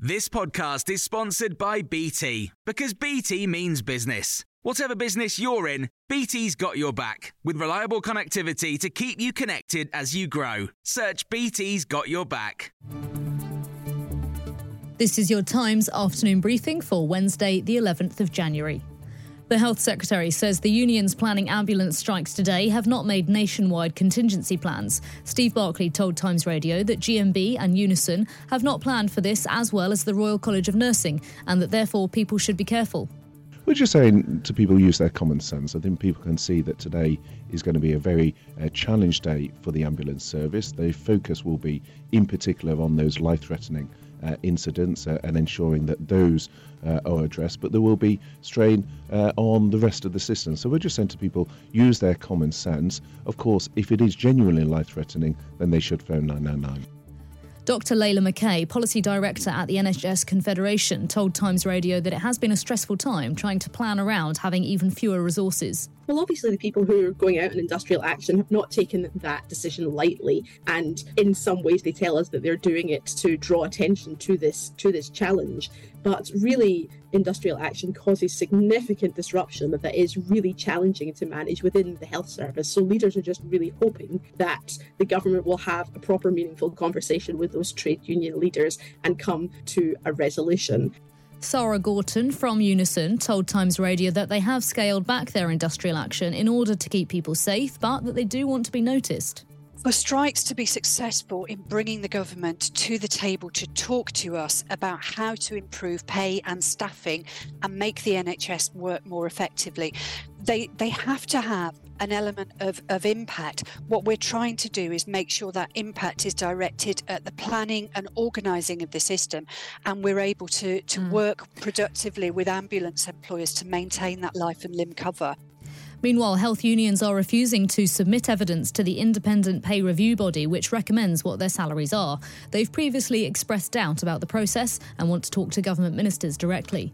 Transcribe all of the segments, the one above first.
This podcast is sponsored by BT because BT means business. Whatever business you're in, BT's got your back with reliable connectivity to keep you connected as you grow. Search BT's got your back. This is your Times afternoon briefing for Wednesday, the 11th of January. The Health Secretary says the unions planning ambulance strikes today have not made nationwide contingency plans. Steve Barclay told Times Radio that GMB and Unison have not planned for this as well as the Royal College of Nursing, and that therefore people should be careful. We're just saying to people use their common sense. I think people can see that today is going to be a very uh, challenge day for the ambulance service. The focus will be, in particular, on those life threatening incidents uh, and ensuring that those uh, are addressed. But there will be strain uh, on the rest of the system. So we're just saying to people use their common sense. Of course, if it is genuinely life threatening, then they should phone 999. Dr. Layla McCay, Policy Director at the NHS Confederation, told Times Radio that it has been a stressful time trying to plan around having even fewer resources. Well, obviously, the people who are going out in industrial action have not taken that decision lightly, and in some ways, they tell us that they're doing it to draw attention to this to this challenge. But really, industrial action causes significant disruption that is really challenging to manage within the health service. So leaders are just really hoping that the government will have a proper, meaningful conversation with those trade union leaders and come to a resolution. Sarah Gorton from Unison told Times Radio that they have scaled back their industrial action in order to keep people safe, but that they do want to be noticed. For strikes to be successful in bringing the government to the table to talk to us about how to improve pay and staffing and make the NHS work more effectively, they, they have to have an element of, of impact. What we're trying to do is make sure that impact is directed at the planning and organising of the system, and we're able to, to mm. work productively with ambulance employers to maintain that life and limb cover. Meanwhile, health unions are refusing to submit evidence to the independent pay review body, which recommends what their salaries are. They've previously expressed doubt about the process and want to talk to government ministers directly.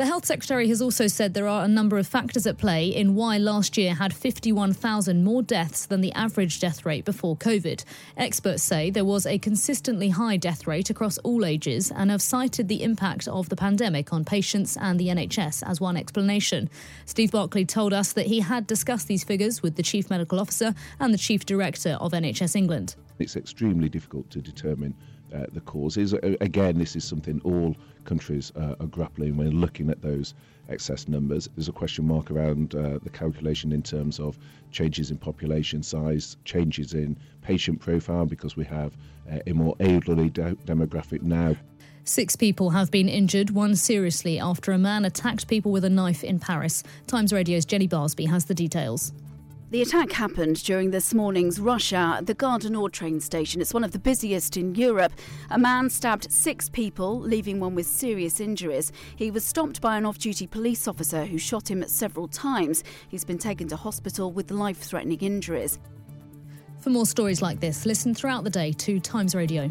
The Health Secretary has also said there are a number of factors at play in why last year had 51,000 more deaths than the average death rate before COVID. Experts say there was a consistently high death rate across all ages and have cited the impact of the pandemic on patients and the NHS as one explanation. Steve Barclay told us that he had discussed these figures with the Chief Medical Officer and the Chief Director of NHS England. It's extremely difficult to determine uh, the causes. Again, this is something all countries uh, are grappling when looking at those excess numbers. There's a question mark around uh, the calculation in terms of changes in population size, changes in patient profile, because we have uh, a more elderly de- demographic now. Six people have been injured, one seriously, after a man attacked people with a knife in Paris. Times Radio's Jenny Barsby has the details. The attack happened during this morning's rush hour at the Gare du Nord train station. It's one of the busiest in Europe. A man stabbed six people, leaving one with serious injuries. He was stopped by an off duty police officer who shot him several times. He's been taken to hospital with life threatening injuries. For more stories like this, listen throughout the day to Times Radio.